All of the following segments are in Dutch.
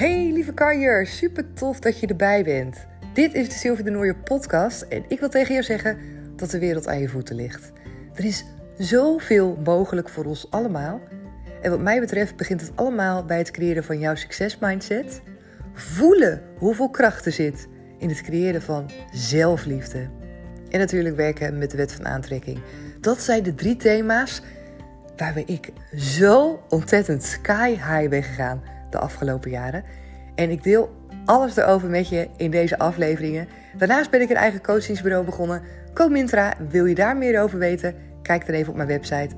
Hey lieve kanjer, super tof dat je erbij bent. Dit is de Sylvie de Nooier podcast en ik wil tegen jou zeggen dat de wereld aan je voeten ligt. Er is zoveel mogelijk voor ons allemaal. En wat mij betreft begint het allemaal bij het creëren van jouw succesmindset. Voelen hoeveel kracht er zit in het creëren van zelfliefde. En natuurlijk werken met de wet van aantrekking. Dat zijn de drie thema's waar ik zo ontzettend sky high ben gegaan de afgelopen jaren. En ik deel alles erover met je in deze afleveringen. Daarnaast ben ik een eigen coachingsbureau begonnen. Comintra, wil je daar meer over weten? Kijk dan even op mijn website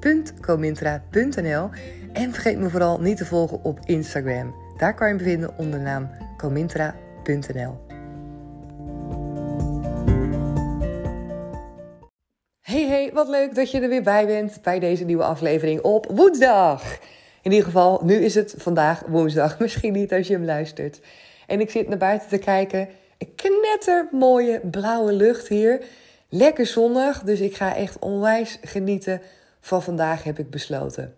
www.comintra.nl. En vergeet me vooral niet te volgen op Instagram. Daar kan je me vinden onder de naam comintra.nl. Hey hey, wat leuk dat je er weer bij bent bij deze nieuwe aflevering op woensdag. In ieder geval, nu is het vandaag woensdag. Misschien niet als je hem luistert. En ik zit naar buiten te kijken. Een knettermooie blauwe lucht hier. Lekker zonnig, dus ik ga echt onwijs genieten van vandaag, heb ik besloten.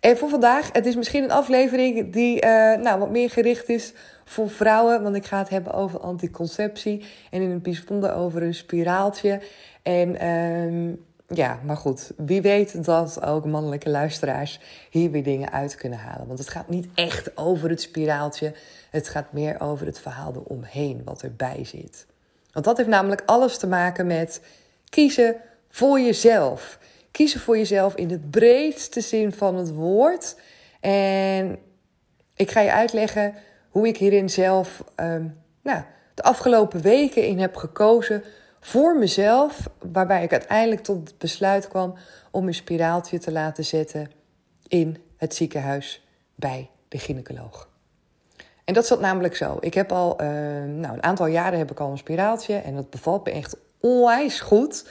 En voor vandaag, het is misschien een aflevering die uh, nou, wat meer gericht is voor vrouwen. Want ik ga het hebben over anticonceptie. En in het bijzonder over een spiraaltje. En uh, ja, maar goed, wie weet dat ook mannelijke luisteraars hier weer dingen uit kunnen halen. Want het gaat niet echt over het spiraaltje. Het gaat meer over het verhaal eromheen, wat erbij zit. Want dat heeft namelijk alles te maken met kiezen voor jezelf. Kiezen voor jezelf in de breedste zin van het woord. En ik ga je uitleggen hoe ik hierin zelf um, nou, de afgelopen weken in heb gekozen voor mezelf, waarbij ik uiteindelijk tot het besluit kwam om een spiraaltje te laten zetten in het ziekenhuis bij de gynaecoloog. En dat zat namelijk zo. Ik heb al, uh, nou, een aantal jaren heb ik al een spiraaltje en dat bevalt me echt onwijs goed.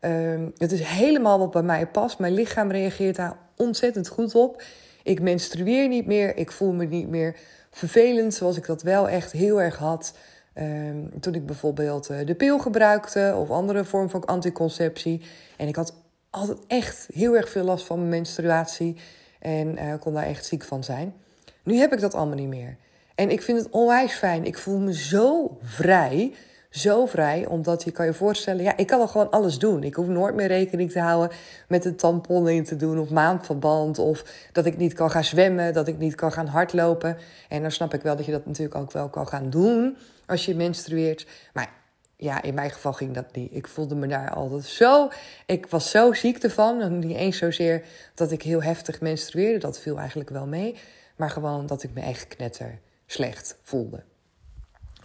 Uh, het is helemaal wat bij mij past. Mijn lichaam reageert daar ontzettend goed op. Ik menstrueer niet meer, ik voel me niet meer vervelend zoals ik dat wel echt heel erg had. Ehm, toen ik bijvoorbeeld uh, de pil gebruikte of andere vorm van anticonceptie. En ik had altijd echt heel erg veel last van mijn menstruatie en uh, kon daar echt ziek van zijn. Nu heb ik dat allemaal niet meer. En ik vind het onwijs fijn. Ik voel me zo vrij. Zo vrij, omdat je kan je voorstellen, ja, ik kan wel gewoon alles doen. Ik hoef nooit meer rekening te houden met een tampon in te doen of maandverband. Of dat ik niet kan gaan zwemmen, dat ik niet kan gaan hardlopen. En dan snap ik wel dat je dat natuurlijk ook wel kan gaan doen als je menstrueert. Maar ja, in mijn geval ging dat niet. Ik voelde me daar altijd zo. Ik was zo ziek ervan. Niet eens zozeer dat ik heel heftig menstrueerde. Dat viel eigenlijk wel mee. Maar gewoon dat ik me echt knetter slecht voelde.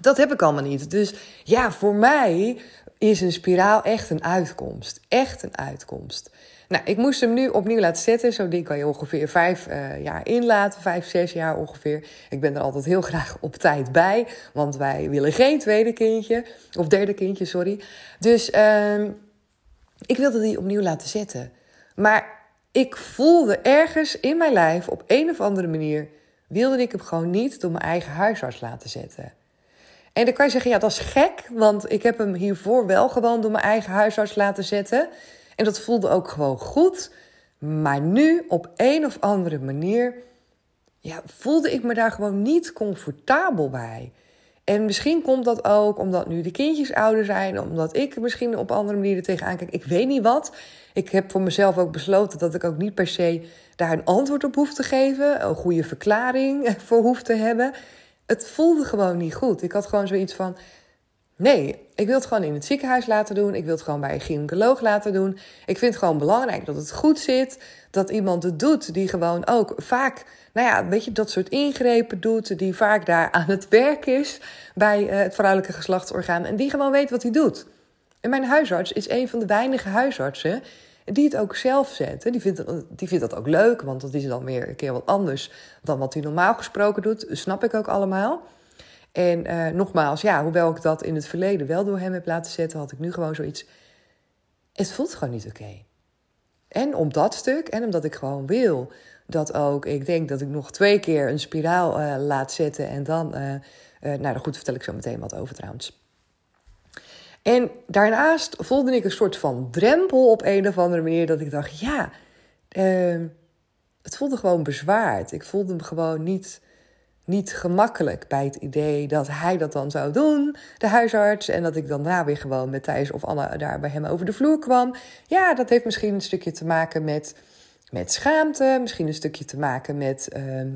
Dat heb ik allemaal niet. Dus ja, voor mij is een spiraal echt een uitkomst. Echt een uitkomst. Nou, ik moest hem nu opnieuw laten zetten. Zo'n ding kan je ongeveer vijf uh, jaar inlaten, vijf, zes jaar ongeveer. Ik ben er altijd heel graag op tijd bij, want wij willen geen tweede kindje, of derde kindje, sorry. Dus uh, ik wilde die opnieuw laten zetten. Maar ik voelde ergens in mijn lijf, op een of andere manier, wilde ik hem gewoon niet door mijn eigen huisarts laten zetten. En dan kan je zeggen, ja, dat is gek, want ik heb hem hiervoor wel gewoon door mijn eigen huisarts laten zetten. En dat voelde ook gewoon goed. Maar nu op een of andere manier ja, voelde ik me daar gewoon niet comfortabel bij. En misschien komt dat ook omdat nu de kindjes ouder zijn, omdat ik misschien op andere manieren tegenaan kijk. Ik weet niet wat. Ik heb voor mezelf ook besloten dat ik ook niet per se daar een antwoord op hoef te geven, een goede verklaring voor hoef te hebben. Het voelde gewoon niet goed. Ik had gewoon zoiets van: Nee, ik wil het gewoon in het ziekenhuis laten doen. Ik wil het gewoon bij een gynaecoloog laten doen. Ik vind het gewoon belangrijk dat het goed zit. Dat iemand het doet die gewoon ook vaak, nou ja, weet je, dat soort ingrepen doet. Die vaak daar aan het werk is bij uh, het vrouwelijke geslachtsorgaan. En die gewoon weet wat hij doet. En mijn huisarts is een van de weinige huisartsen die het ook zelf zet. Die vindt, dat, die vindt dat ook leuk, want dat is dan weer een keer wat anders dan wat hij normaal gesproken doet. snap ik ook allemaal. En uh, nogmaals, ja, hoewel ik dat in het verleden wel door hem heb laten zetten, had ik nu gewoon zoiets. Het voelt gewoon niet oké. En om dat stuk, en omdat ik gewoon wil dat ook, ik denk dat ik nog twee keer een spiraal uh, laat zetten en dan, uh, nou, goed vertel ik zo meteen wat over trouwens. En daarnaast voelde ik een soort van drempel op een of andere manier dat ik dacht, ja, ehm, het voelde gewoon bezwaard. Ik voelde me gewoon niet niet gemakkelijk bij het idee dat hij dat dan zou doen, de huisarts. En dat ik dan daarna weer gewoon met Thijs of Anne daar bij hem over de vloer kwam. Ja, dat heeft misschien een stukje te maken met, met schaamte. Misschien een stukje te maken met. Ehm,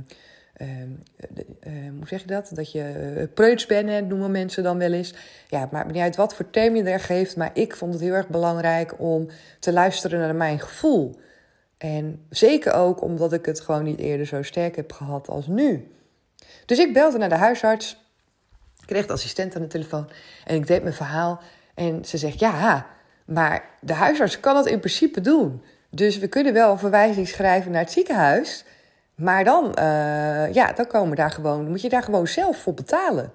hoe zeg je dat? Dat je uh, preuts bent, noemen mensen dan wel eens. Ja, het maakt me niet uit wat voor term je er geeft. Maar ik vond het heel erg belangrijk om te luisteren naar mijn gevoel. En zeker ook omdat ik het gewoon niet eerder zo sterk heb gehad als nu. Dus ik belde naar de huisarts. Kreeg de assistent aan de telefoon en ik deed mijn verhaal. En ze zegt: Ja, maar de huisarts kan het in principe doen. Dus we kunnen wel een verwijzing schrijven naar het ziekenhuis. Maar dan, uh, ja, dan komen daar gewoon, moet je daar gewoon zelf voor betalen.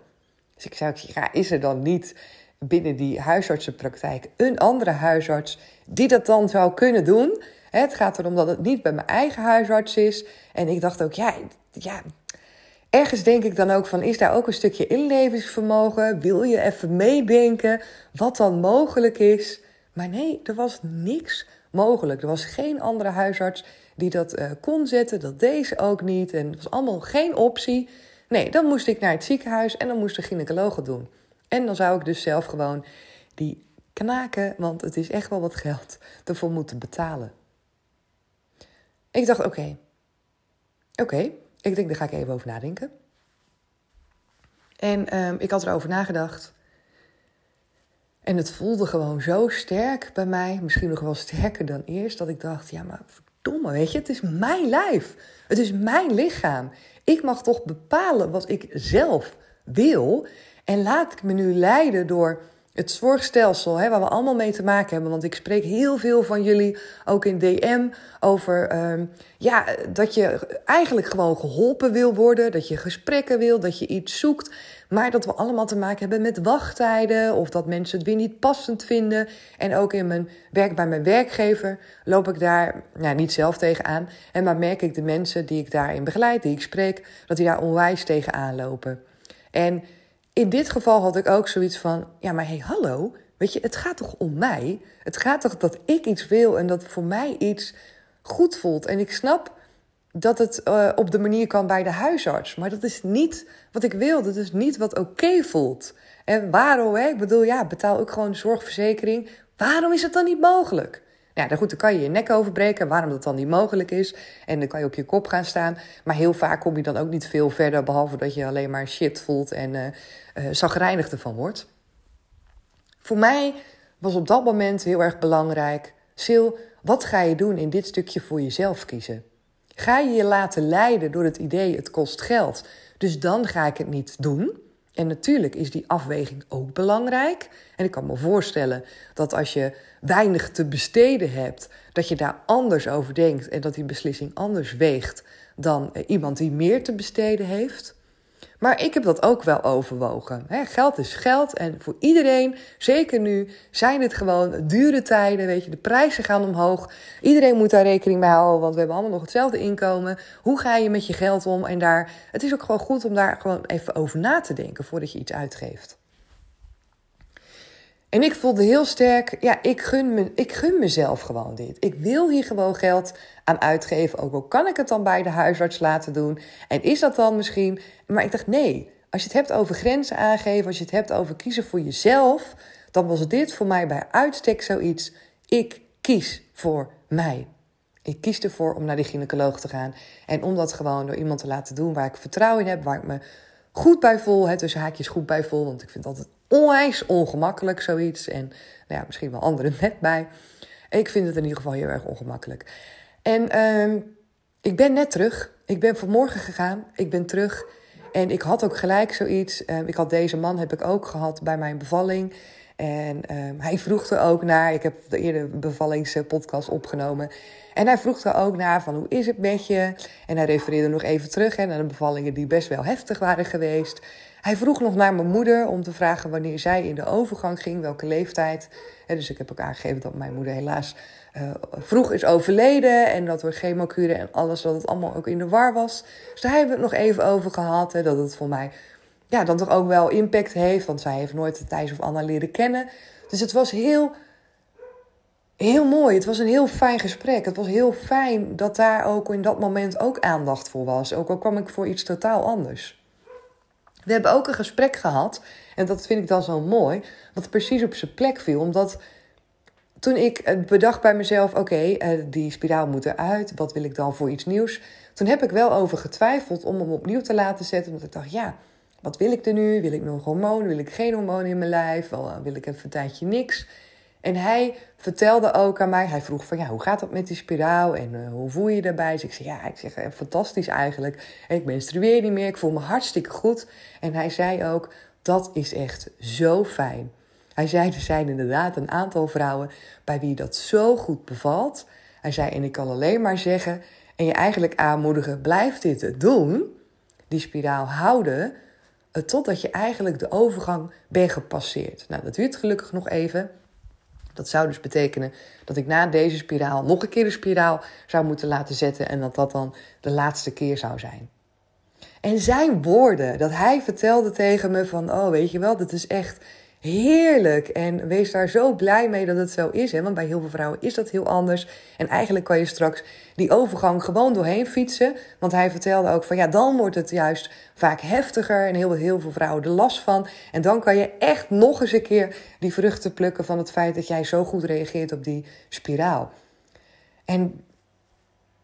Dus ik zei: Ja, is er dan niet binnen die huisartsenpraktijk een andere huisarts die dat dan zou kunnen doen? Het gaat erom dat het niet bij mijn eigen huisarts is. En ik dacht ook, ja, ja ergens denk ik dan ook van, is daar ook een stukje inlevingsvermogen? Wil je even meedenken wat dan mogelijk is? Maar nee, er was niks mogelijk. Er was geen andere huisarts die dat uh, kon zetten, dat deze ook niet. En het was allemaal geen optie. Nee, dan moest ik naar het ziekenhuis en dan moest de gynaecoloog het doen. En dan zou ik dus zelf gewoon die knaken, want het is echt wel wat geld, ervoor moeten betalen. Ik dacht, oké, oké, ik denk, daar ga ik even over nadenken. En um, ik had erover nagedacht. En het voelde gewoon zo sterk bij mij, misschien nog wel sterker dan eerst, dat ik dacht: ja, maar verdomme, weet je, het is mijn lijf. Het is mijn lichaam. Ik mag toch bepalen wat ik zelf wil. En laat ik me nu leiden door het zorgstelsel, hè, waar we allemaal mee te maken hebben. Want ik spreek heel veel van jullie, ook in DM, over ehm, ja, dat je eigenlijk gewoon geholpen wil worden. Dat je gesprekken wil, dat je iets zoekt. Maar dat we allemaal te maken hebben met wachttijden. Of dat mensen het weer niet passend vinden. En ook in mijn werk bij mijn werkgever loop ik daar nou, niet zelf tegenaan. En maar merk ik de mensen die ik daarin begeleid, die ik spreek, dat die daar onwijs tegenaan lopen. En in dit geval had ik ook zoiets van: ja, maar hé, hey, hallo. Weet je, het gaat toch om mij? Het gaat toch dat ik iets wil en dat voor mij iets goed voelt. En ik snap dat het uh, op de manier kan bij de huisarts. Maar dat is niet wat ik wil. Dat is niet wat oké voelt. En waarom? Hè? Ik bedoel, ja, betaal ook gewoon zorgverzekering. Waarom is het dan niet mogelijk? Ja, dan goed, dan kan je je nek overbreken waarom dat dan niet mogelijk is. En dan kan je op je kop gaan staan. Maar heel vaak kom je dan ook niet veel verder, behalve dat je alleen maar shit voelt en uh, uh, ervan wordt. Voor mij was op dat moment heel erg belangrijk. Sil, wat ga je doen in dit stukje voor jezelf kiezen? Ga je je laten leiden door het idee het kost geld, dus dan ga ik het niet doen? En natuurlijk is die afweging ook belangrijk. En ik kan me voorstellen dat als je weinig te besteden hebt, dat je daar anders over denkt en dat die beslissing anders weegt dan iemand die meer te besteden heeft. Maar ik heb dat ook wel overwogen. geld is geld en voor iedereen, zeker nu, zijn het gewoon dure tijden. Weet je, de prijzen gaan omhoog. Iedereen moet daar rekening mee houden, want we hebben allemaal nog hetzelfde inkomen. Hoe ga je met je geld om? En daar, het is ook gewoon goed om daar gewoon even over na te denken voordat je iets uitgeeft. En ik voelde heel sterk, ja, ik gun, me, ik gun mezelf gewoon dit. Ik wil hier gewoon geld aan uitgeven. Ook al kan ik het dan bij de huisarts laten doen. En is dat dan misschien. Maar ik dacht, nee. Als je het hebt over grenzen aangeven, als je het hebt over kiezen voor jezelf, dan was dit voor mij bij uitstek zoiets. Ik kies voor mij. Ik kies ervoor om naar de gynaecoloog te gaan. En om dat gewoon door iemand te laten doen waar ik vertrouwen in heb, waar ik me goed bij voel. Tussen haakjes goed bij voel, want ik vind altijd onwijs ongemakkelijk zoiets. En nou ja, misschien wel anderen met mij. Ik vind het in ieder geval heel erg ongemakkelijk. En uh, ik ben net terug. Ik ben vanmorgen gegaan. Ik ben terug. En ik had ook gelijk zoiets. Uh, ik had deze man heb ik ook gehad bij mijn bevalling. En uh, hij vroeg er ook naar. Ik heb de eerder bevallingspodcast opgenomen. En hij vroeg er ook naar van hoe is het met je? En hij refereerde nog even terug hè, naar de bevallingen die best wel heftig waren geweest. Hij vroeg nog naar mijn moeder om te vragen wanneer zij in de overgang ging, welke leeftijd. En dus ik heb ook aangegeven dat mijn moeder helaas uh, vroeg is overleden. En dat we chemokuren en alles, dat het allemaal ook in de war was. Dus daar hebben we het nog even over gehad. Hè, dat het voor mij ja, dan toch ook wel impact heeft. Want zij heeft nooit Thijs of Anna leren kennen. Dus het was heel, heel mooi. Het was een heel fijn gesprek. Het was heel fijn dat daar ook in dat moment ook aandacht voor was. Ook al kwam ik voor iets totaal anders. We hebben ook een gesprek gehad. En dat vind ik dan zo mooi. Wat precies op zijn plek viel. Omdat toen ik eh, bedacht bij mezelf: oké, eh, die spiraal moet eruit. Wat wil ik dan voor iets nieuws? Toen heb ik wel over getwijfeld om hem opnieuw te laten zetten. Omdat ik dacht: ja, wat wil ik er nu? Wil ik nog hormoon? Wil ik geen hormoon in mijn lijf? Wil ik even een tijdje niks? En hij vertelde ook aan mij, hij vroeg van ja, hoe gaat het met die spiraal en uh, hoe voel je je daarbij? Dus ik zei ja, ik zeg eh, fantastisch eigenlijk. Ik menstrueer niet meer, ik voel me hartstikke goed. En hij zei ook, dat is echt zo fijn. Hij zei, er zijn inderdaad een aantal vrouwen bij wie dat zo goed bevalt. Hij zei, en ik kan alleen maar zeggen en je eigenlijk aanmoedigen, blijf dit doen. Die spiraal houden, eh, totdat je eigenlijk de overgang bent gepasseerd. Nou, dat duurt gelukkig nog even. Dat zou dus betekenen dat ik na deze spiraal nog een keer een spiraal zou moeten laten zetten en dat dat dan de laatste keer zou zijn. En zijn woorden, dat hij vertelde tegen me van, oh weet je wel, dat is echt heerlijk. En wees daar zo blij mee dat het zo is. Hè? Want bij heel veel vrouwen is dat heel anders. En eigenlijk kan je straks die overgang gewoon doorheen fietsen. Want hij vertelde ook van ja, dan wordt het juist vaak heftiger. En heel, heel veel vrouwen er last van. En dan kan je echt nog eens een keer die vruchten plukken van het feit dat jij zo goed reageert op die spiraal. En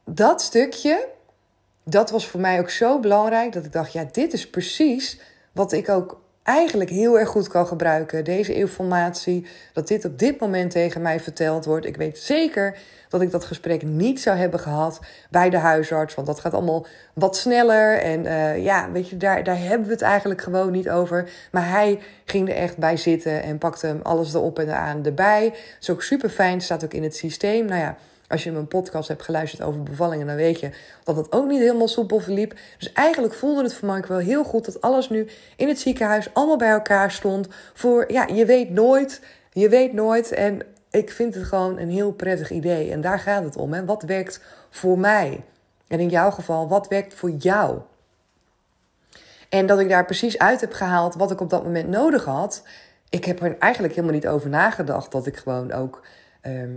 dat stukje, dat was voor mij ook zo belangrijk dat ik dacht, ja, dit is precies wat ik ook eigenlijk heel erg goed kan gebruiken. Deze informatie, dat dit op dit moment tegen mij verteld wordt. Ik weet zeker dat ik dat gesprek niet zou hebben gehad bij de huisarts. Want dat gaat allemaal wat sneller. En uh, ja, weet je, daar, daar hebben we het eigenlijk gewoon niet over. Maar hij ging er echt bij zitten en pakte alles erop en eraan erbij. Dat is ook super fijn, staat ook in het systeem. Nou ja. Als je mijn podcast hebt geluisterd over bevallingen, dan weet je dat het ook niet helemaal soepel verliep. Dus eigenlijk voelde het voor mij wel heel goed dat alles nu in het ziekenhuis allemaal bij elkaar stond. Voor, ja, je weet nooit, je weet nooit. En ik vind het gewoon een heel prettig idee. En daar gaat het om. Hè? Wat werkt voor mij? En in jouw geval, wat werkt voor jou? En dat ik daar precies uit heb gehaald wat ik op dat moment nodig had. Ik heb er eigenlijk helemaal niet over nagedacht dat ik gewoon ook. Ehm,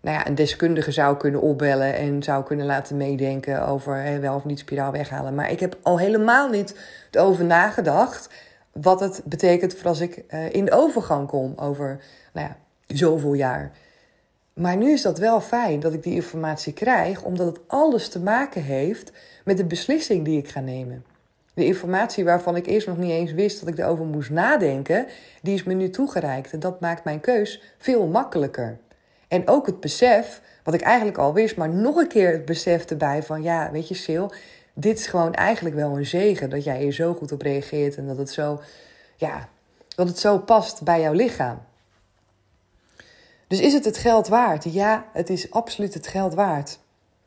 nou ja, een deskundige zou kunnen opbellen en zou kunnen laten meedenken over wel of niet spiraal weghalen. Maar ik heb al helemaal niet erover nagedacht wat het betekent voor als ik uh, in de overgang kom over nou ja, zoveel jaar. Maar nu is dat wel fijn dat ik die informatie krijg, omdat het alles te maken heeft met de beslissing die ik ga nemen. De informatie waarvan ik eerst nog niet eens wist dat ik erover moest nadenken, die is me nu toegereikt. En dat maakt mijn keus veel makkelijker. En ook het besef, wat ik eigenlijk al wist, maar nog een keer het besef erbij van ja, weet je, Sil, dit is gewoon eigenlijk wel een zegen dat jij hier zo goed op reageert en dat het zo, ja, dat het zo past bij jouw lichaam. Dus is het het geld waard? Ja, het is absoluut het geld waard.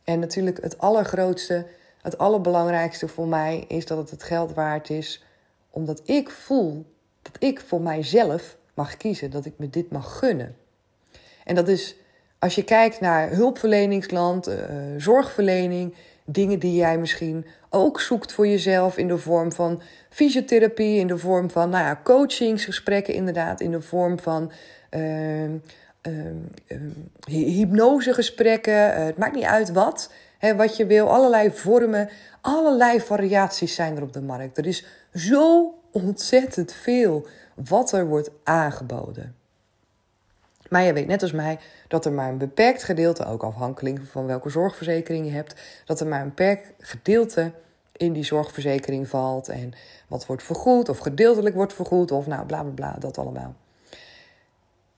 En natuurlijk het allergrootste, het allerbelangrijkste voor mij is dat het het geld waard is, omdat ik voel dat ik voor mijzelf mag kiezen, dat ik me dit mag gunnen. En dat is, als je kijkt naar hulpverleningsland, uh, zorgverlening, dingen die jij misschien ook zoekt voor jezelf in de vorm van fysiotherapie, in de vorm van nou ja, coachingsgesprekken, inderdaad, in de vorm van uh, uh, hypnosegesprekken. het maakt niet uit wat, hè, wat je wil. Allerlei vormen, allerlei variaties zijn er op de markt. Er is zo ontzettend veel wat er wordt aangeboden. Maar je weet net als mij dat er maar een beperkt gedeelte, ook afhankelijk van welke zorgverzekering je hebt, dat er maar een beperkt gedeelte in die zorgverzekering valt. En wat wordt vergoed of gedeeltelijk wordt vergoed of nou bla bla bla, dat allemaal.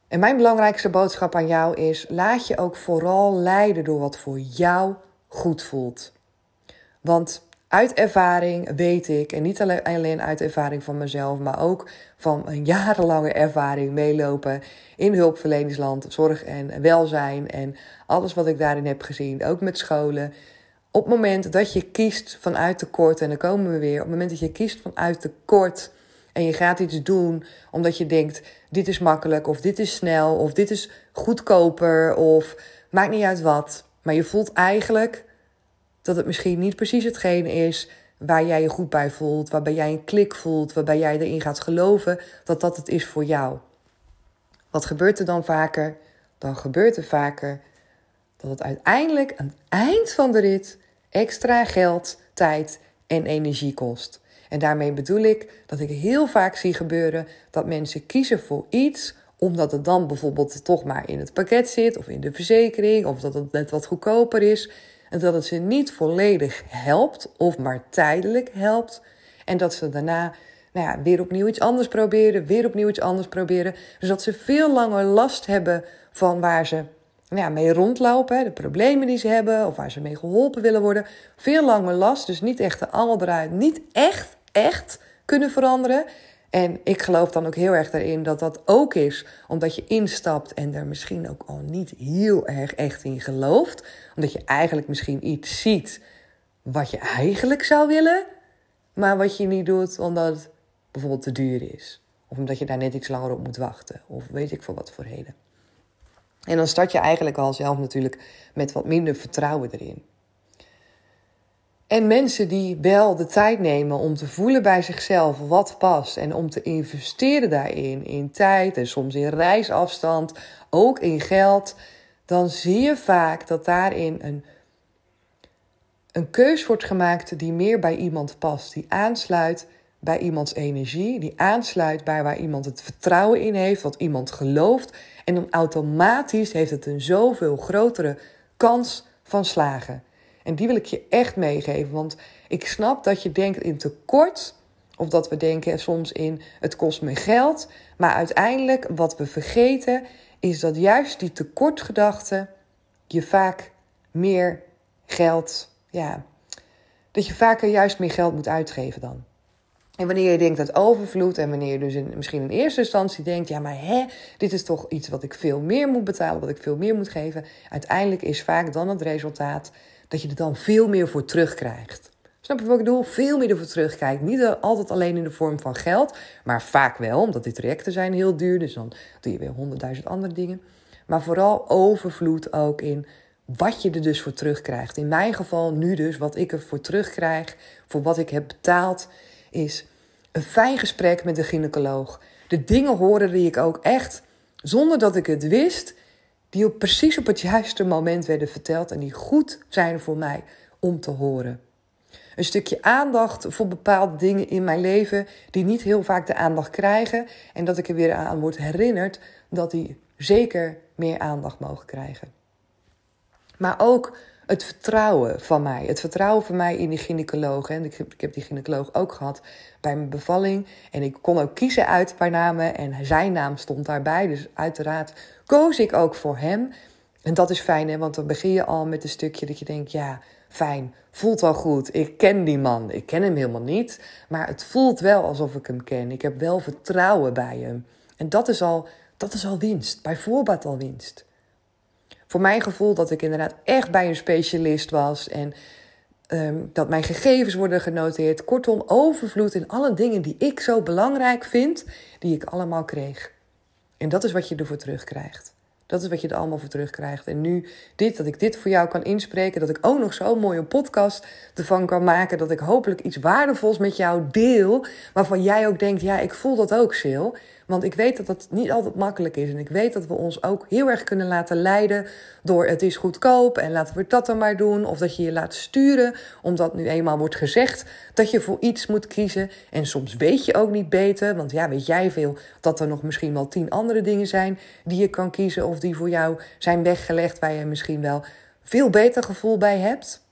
En mijn belangrijkste boodschap aan jou is: laat je ook vooral leiden door wat voor jou goed voelt. Want uit ervaring weet ik, en niet alleen uit ervaring van mezelf, maar ook van een jarenlange ervaring meelopen in hulpverleningsland, zorg en welzijn en alles wat ik daarin heb gezien, ook met scholen. Op het moment dat je kiest vanuit tekort, en dan komen we weer, op het moment dat je kiest vanuit tekort en je gaat iets doen omdat je denkt: dit is makkelijk, of dit is snel, of dit is goedkoper, of maakt niet uit wat, maar je voelt eigenlijk dat het misschien niet precies hetgeen is waar jij je goed bij voelt, waarbij jij een klik voelt, waarbij jij erin gaat geloven dat dat het is voor jou. Wat gebeurt er dan vaker? Dan gebeurt er vaker dat het uiteindelijk aan het eind van de rit extra geld, tijd en energie kost. En daarmee bedoel ik dat ik heel vaak zie gebeuren dat mensen kiezen voor iets omdat het dan bijvoorbeeld toch maar in het pakket zit of in de verzekering of dat het net wat goedkoper is. En dat het ze niet volledig helpt of maar tijdelijk helpt. En dat ze daarna nou ja, weer opnieuw iets anders proberen, weer opnieuw iets anders proberen. Dus dat ze veel langer last hebben van waar ze nou ja, mee rondlopen, de problemen die ze hebben of waar ze mee geholpen willen worden. Veel langer last, dus niet echt de eruit, niet echt, echt kunnen veranderen. En ik geloof dan ook heel erg daarin dat dat ook is omdat je instapt en er misschien ook al niet heel erg echt in gelooft. Omdat je eigenlijk misschien iets ziet wat je eigenlijk zou willen, maar wat je niet doet omdat het bijvoorbeeld te duur is. Of omdat je daar net iets langer op moet wachten. Of weet ik voor wat voor reden. En dan start je eigenlijk al zelf natuurlijk met wat minder vertrouwen erin. En mensen die wel de tijd nemen om te voelen bij zichzelf wat past en om te investeren daarin, in tijd en soms in reisafstand, ook in geld, dan zie je vaak dat daarin een, een keus wordt gemaakt die meer bij iemand past, die aansluit bij iemands energie, die aansluit bij waar iemand het vertrouwen in heeft, wat iemand gelooft. En dan automatisch heeft het een zoveel grotere kans van slagen. En die wil ik je echt meegeven, want ik snap dat je denkt in tekort. Of dat we denken soms in het kost me geld. Maar uiteindelijk wat we vergeten is dat juist die tekortgedachte je vaak meer geld, ja, dat je vaker juist meer geld moet uitgeven dan. En wanneer je denkt dat overvloed en wanneer je dus in, misschien in eerste instantie denkt, ja maar hè, dit is toch iets wat ik veel meer moet betalen, wat ik veel meer moet geven. Uiteindelijk is vaak dan het resultaat dat je er dan veel meer voor terugkrijgt. Snap je wat ik bedoel? Veel meer ervoor terugkrijgt. Niet altijd alleen in de vorm van geld, maar vaak wel, omdat die trajecten zijn heel duur. Dus dan doe je weer honderdduizend andere dingen. Maar vooral overvloed ook in wat je er dus voor terugkrijgt. In mijn geval nu dus, wat ik er voor terugkrijg, voor wat ik heb betaald, is een fijn gesprek met de gynaecoloog. De dingen horen die ik ook echt, zonder dat ik het wist, die op precies op het juiste moment werden verteld en die goed zijn voor mij om te horen. Een stukje aandacht voor bepaalde dingen in mijn leven die niet heel vaak de aandacht krijgen en dat ik er weer aan word herinnerd dat die zeker meer aandacht mogen krijgen. Maar ook het vertrouwen van mij. Het vertrouwen van mij in die gynaecoloog. En ik, heb, ik heb die gynaecoloog ook gehad bij mijn bevalling. En ik kon ook kiezen uit een paar namen. En zijn naam stond daarbij. Dus uiteraard koos ik ook voor hem. En dat is fijn, hè? want dan begin je al met een stukje dat je denkt: ja, fijn, voelt wel goed. Ik ken die man. Ik ken hem helemaal niet. Maar het voelt wel alsof ik hem ken. Ik heb wel vertrouwen bij hem. En dat is al, dat is al winst. Bijvoorbeeld al winst voor mijn gevoel dat ik inderdaad echt bij een specialist was en ehm, dat mijn gegevens worden genoteerd. Kortom, overvloed in alle dingen die ik zo belangrijk vind, die ik allemaal kreeg. En dat is wat je ervoor terugkrijgt. Dat is wat je er allemaal voor terugkrijgt. En nu dit, dat ik dit voor jou kan inspreken, dat ik ook nog zo'n mooie podcast ervan kan maken, dat ik hopelijk iets waardevols met jou deel, waarvan jij ook denkt, ja, ik voel dat ook, Sil. Want ik weet dat dat niet altijd makkelijk is. En ik weet dat we ons ook heel erg kunnen laten leiden door het is goedkoop en laten we dat dan maar doen. Of dat je je laat sturen, omdat nu eenmaal wordt gezegd dat je voor iets moet kiezen. En soms weet je ook niet beter, want ja, weet jij veel dat er nog misschien wel tien andere dingen zijn die je kan kiezen of die voor jou zijn weggelegd waar je misschien wel veel beter gevoel bij hebt.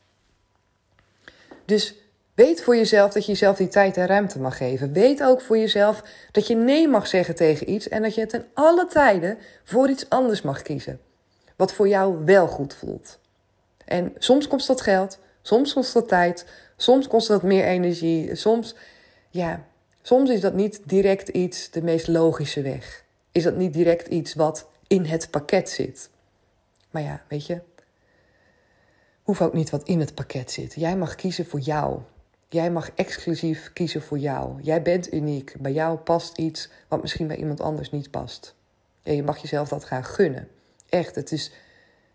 Dus Weet voor jezelf dat je jezelf die tijd en ruimte mag geven. Weet ook voor jezelf dat je nee mag zeggen tegen iets en dat je ten alle tijden voor iets anders mag kiezen. Wat voor jou wel goed voelt. En soms kost dat geld, soms kost dat tijd, soms kost dat meer energie, soms, ja, soms is dat niet direct iets de meest logische weg. Is dat niet direct iets wat in het pakket zit. Maar ja, weet je, hoeft ook niet wat in het pakket zit. Jij mag kiezen voor jou. Jij mag exclusief kiezen voor jou. Jij bent uniek. Bij jou past iets wat misschien bij iemand anders niet past. En je mag jezelf dat gaan gunnen. Echt, het is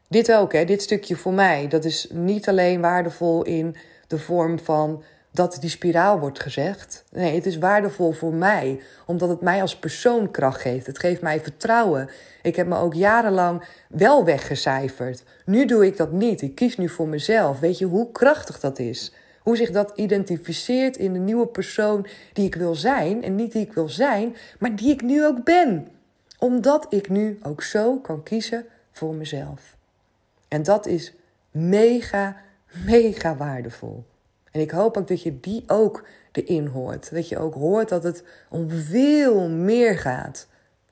dit ook, hè, dit stukje voor mij. Dat is niet alleen waardevol in de vorm van dat die spiraal wordt gezegd. Nee, het is waardevol voor mij, omdat het mij als persoon kracht geeft. Het geeft mij vertrouwen. Ik heb me ook jarenlang wel weggecijferd. Nu doe ik dat niet. Ik kies nu voor mezelf. Weet je hoe krachtig dat is? Hoe zich dat identificeert in de nieuwe persoon die ik wil zijn. En niet die ik wil zijn, maar die ik nu ook ben. Omdat ik nu ook zo kan kiezen voor mezelf. En dat is mega, mega waardevol. En ik hoop ook dat je die ook erin hoort. Dat je ook hoort dat het om veel meer gaat.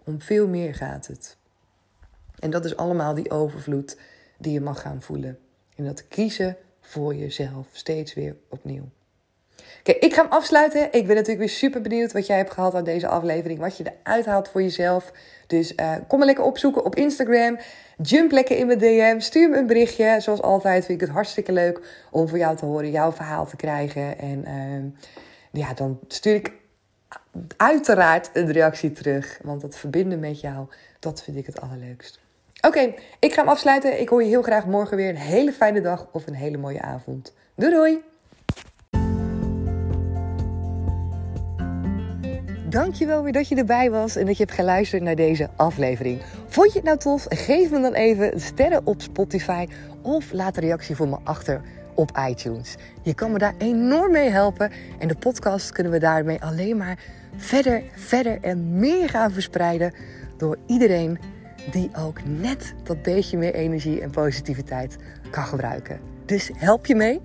Om veel meer gaat het. En dat is allemaal die overvloed die je mag gaan voelen. En dat kiezen voor jezelf steeds weer opnieuw. Oké, ik ga hem afsluiten. Ik ben natuurlijk weer super benieuwd wat jij hebt gehad aan deze aflevering. Wat je eruit haalt voor jezelf. Dus uh, kom me lekker opzoeken op Instagram. Jump lekker in mijn DM. Stuur me een berichtje. Zoals altijd vind ik het hartstikke leuk om voor jou te horen, jouw verhaal te krijgen. En uh, ja, dan stuur ik uiteraard een reactie terug. Want dat verbinden met jou, dat vind ik het allerleukst. Oké, ik ga hem afsluiten. Ik hoor je heel graag morgen weer. Een hele fijne dag of een hele mooie avond. Doei doei! Dankjewel weer dat je erbij was en dat je hebt geluisterd naar deze aflevering. Vond je het nou tof? Geef me dan even sterren op Spotify of laat een reactie voor me achter op iTunes. Je kan me daar enorm mee helpen en de podcast kunnen we daarmee alleen maar verder, verder en meer gaan verspreiden door iedereen die ook net dat beetje meer energie en positiviteit kan gebruiken. Dus help je mee?